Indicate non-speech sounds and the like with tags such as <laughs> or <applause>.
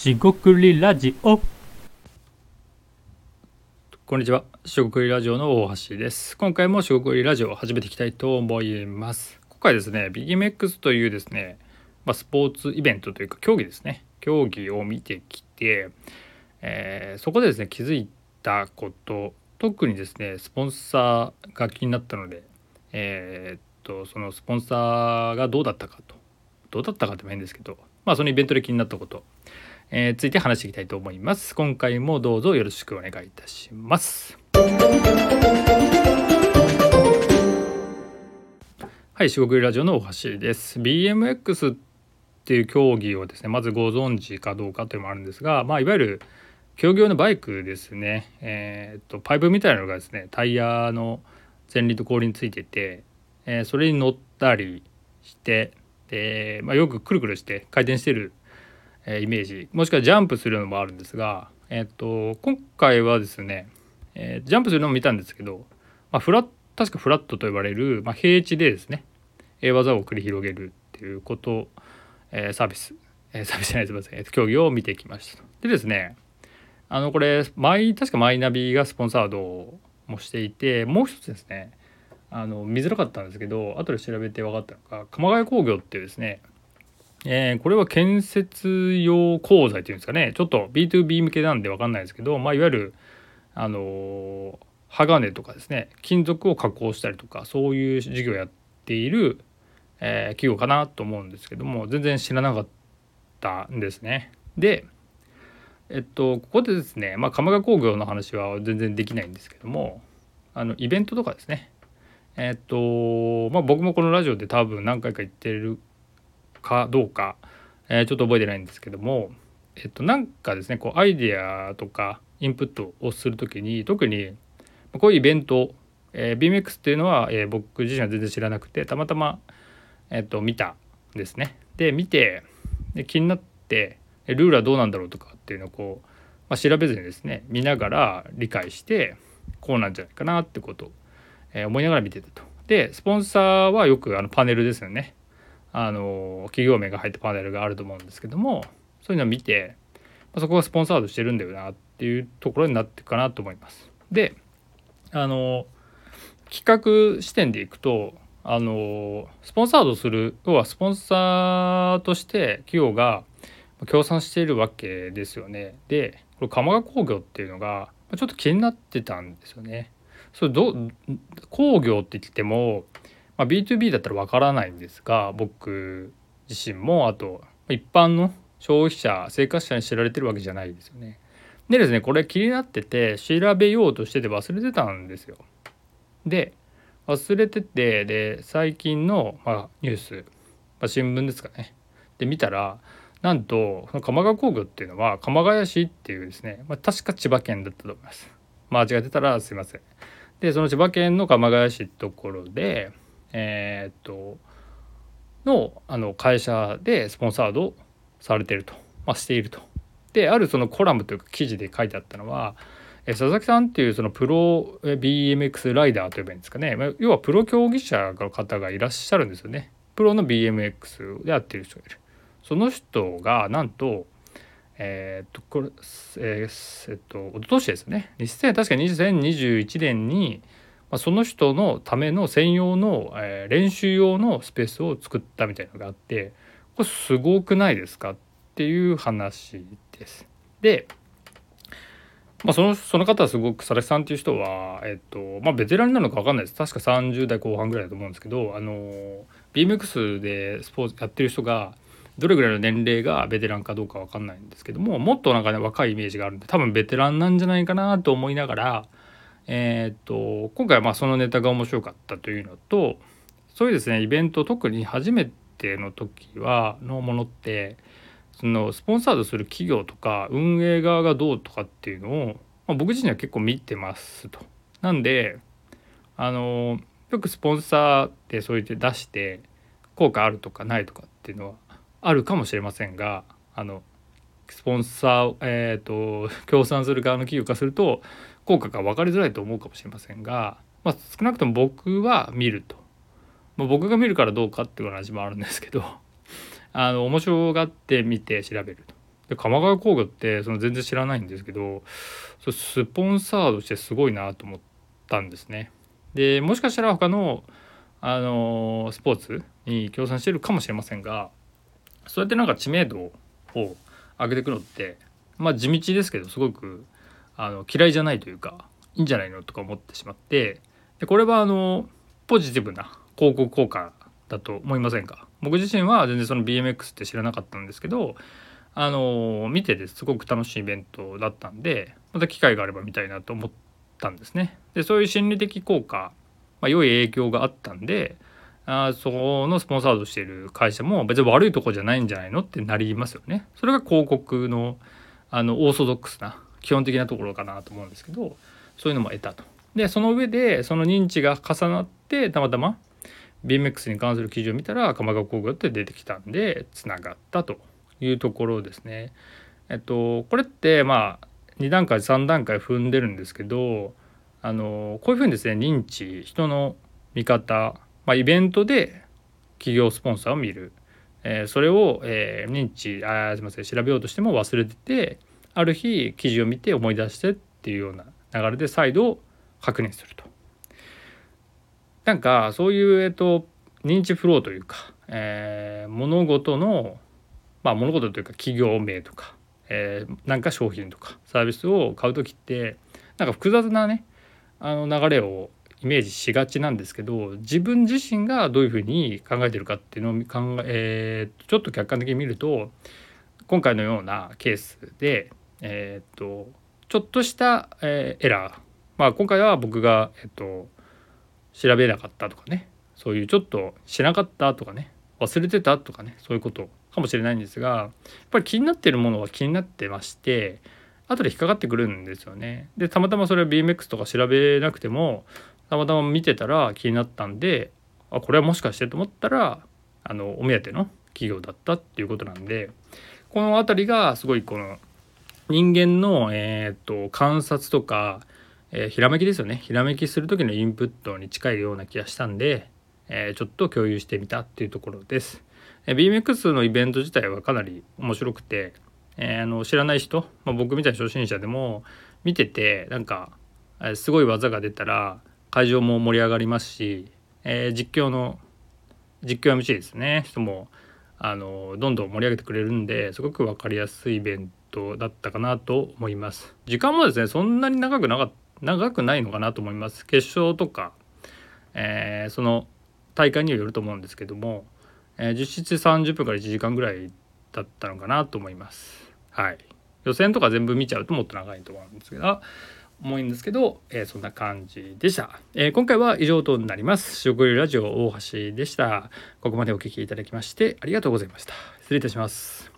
しごくりラジオこんにちは。しごくりラジオの大橋です。今回もしごくりラジオを始めていきたいと思います。今回ですね、BMX というですね、まあ、スポーツイベントというか競技ですね。競技を見てきて、えーそこでですね、気づいたこと、特にですね、スポンサーが気になったので、えーっと、そのスポンサーがどうだったかと、どうだったかっても変ですけど、まあ、そのイベントで気になったこと、えーついて話していきたいと思います。今回もどうぞよろしくお願いいたします。はい、四国ラジオの大橋です。BMX っていう競技をですね、まずご存知かどうかというのもあるんですが、まあ、いわゆる競技用のバイクですね、えーっと、パイプみたいなのがですね、タイヤの前輪と後輪についてて、えーそれに乗ったりして、で、まあ、よくくるくるして回転してるえイメージ。もしくはジャンプするのもあるんですが、えっと今回はですね、えージャンプするのも見たんですけど、まあ、フラ確かフラットと呼ばれる、まあ、平地でですね、え技を繰り広げるっていうこと、えサービス、えサービスじゃないすみません、えー競技を見てきました。でですねあのこれマイ確かマイナビがスポンサードもしていてもう一つですねあの見づらかったんですけど後で調べて分かったのが鎌ヶ谷工業っていうですねえーこれは建設用鋼材っていうんですかね。ちょっと B2B 向けなんで分かんないですけど、まあ、いわゆる、あのー鋼とかですね。金属を加工したりとかそういう事業をやっている、えー企業かなと思うんですけども全然知らなかったんですね。でえっとここでですね、まあ、鎌ヶ工業の話は全然できないんですけどもあのイベントとかですね。えっとまあ僕もこのラジオで多分何回か言ってるかどうか、えーちょっと覚えてないんですけども、えっと、なんかですねこうアイデアとかインプットをする時に特にこういうイベント、えー BMX っていうのは、えー僕自身は全然知らなくてたまたま、えっと、見たんですね。で見てで気になってルールはどうなんだろうとかっていうのをこう、まあ、調べずにですね見ながら理解してこうなんじゃないかなってことを、えー思いながら見てたと。でスポンサーはよくあのパネルですよね。あの企業名が入ったパネルがあると思うんですけどもそういうのを見て、まそこがスポンサードしてるんだよなっていうところになっていくかなと思います。であの企画視点でいくとあのスポンサードする要はスポンサーとして企業が協賛しているわけですよね。でこれ鎌ヶ工業っていうのがちょっと気になってたんですよね。それど工業って言ってもまあ、B2B だったらわからないんですが僕自身もあと一般の消費者生活者に知られてるわけじゃないですよね。でですねこれ気になってて調べようとしてて忘れてたんですよ。で忘れててで最近の、まあ、ニュース、まあ、新聞ですかねで見たらなんとその鎌ヶ工業っていうのは鎌ヶ谷市っていうですね、まあ、確か千葉県だったと思います。間違えてたらすいません。でその千葉県の鎌ヶ谷市ところでえーっとのあの会社でスポンサードされてると、まあ、していると。であるそのコラムというか記事で書いてあったのはえ佐々木さんっていうそのプロ BMX ライダーと呼べばいいんですかね、まあ要はプロ競技者の方がいらっしゃるんですよね。プロの BMX でやってる人がいる。その人がなんとえーっとこれえーえっと一昨年ですね2000確か2021年にまあ、その人のための専用の、えー練習用のスペースを作ったみたいなのがあってこれすごくないですかっていう話です。で、まあ、そのその方はすごく佐々木さんっていう人は、えっとまあ、ベテランなのか分かんないです確か30代後半ぐらいだと思うんですけどあの BMX でスポーツやってる人がどれぐらいの年齢がベテランかどうか分かんないんですけどももっとなんかね若いイメージがあるんで多分ベテランなんじゃないかなと思いながら。えーと今回はまあそのネタが面白かったというのとそういうですねイベント特に初めての時はのものってそのスポンサードする企業とか運営側がどうとかっていうのを、まあ、僕自身は結構見てますと。なんであのよくスポンサーってそう言って出して効果あるとかないとかっていうのはあるかもしれませんがあのスポンサーえー、と協賛する側の企業からすると効果が分かりづらいと思うかもしれませんが、まあ、少なくとも僕は見ると、まあ、僕が見るからどうかっていう話もあるんですけど <laughs> あの面白がって見て調べるとで鎌川工業ってその全然知らないんですけどそスポンサードしてすごいなと思ったんですね。でもしかしたら他のあのスポーツに協賛してるかもしれませんがそうやってなんか知名度を上げてくのってまあ地道ですけどすごくあの嫌いじゃないというかいいんじゃないのとか思ってしまってでこれはあのポジティブな広告効果だと思いませんか？僕自身は全然その BMX って知らなかったんですけどあの見ててすごく楽しいイベントだったんでまた機会があれば見たいなと思ったんですね。でそういう心理的効果、まあ、良い影響があったんであそこのスポンサードしている会社も別に悪いとこじゃないんじゃないの？ってなりますよね。それが広告のあのオーソドックスな基本的なところかなと思うんですけどそういうのも得たと。でその上でその認知が重なってたまたま BMX に関する記事を見たら鎌川工業って出てきたんでつながったというところですね。えっとこれってまあ2段階3段階踏んでるんですけどあのこういうふうにですね認知人の見方、まあ、イベントで企業スポンサーを見る、えー、それを、えー、認知あすいません調べようとしても忘れててある日記事を見て思い出してっていうような流れで再度確認すると。なんかそういう、えっと、認知フローというか、えー、物事のまあ物事というか企業名とか、えー、なんか商品とかサービスを買う時ってなんか複雑なねあの流れをイメージしがちなんですけど自分自身がどういうふうに考えてるかっていうのを考えー、ちょっと客観的に見ると今回のようなケースで、え、っとちょっとした、え、エラー、まあ、今回は僕が、えっと、調べなかったとかね。そういうちょっとしなかったとかね。忘れてたとかね。そういうことかもしれないんですがやっぱり気になってるものは気になってまして後で引っかかってくるんですよね。でたまたまそれは BMX とか調べなくてもたまたま見てたら気になったんであこれはもしかしてと思ったらあのお目当ての企業だったっていうことなんでこの辺りがすごいこの人間の、えーと、観察とか、えー、ひらめきですよねひらめきする時のインプットに近いような気がしたんで、えー、ちょっと共有してみたっていうところです。え BMX のイベント自体はかなり面白くて、えー、あの知らない人、まあ、僕みたいな初心者でも見ててなんかすごい技が出たら会場も盛り上がりますし、え、実況の実況 MC ですね人もあのどんどん盛り上げてくれるんですごく分かりやすいイベントだったかなと思います。時間もですねそんなに長くなか長くないのかなと思います。決勝とか、えー、その大会にはよると思うんですけどもえー、実質30分から1時間ぐらいだったのかなと思います。はい、予選とか全部見ちゃうともっと長いと思うんですけど重いんですけど、えー、そんな感じでした、えー、今回は以上となります。食料ラジオ大橋でした。ここまでお聴きいただきましてありがとうございました。失礼いたします。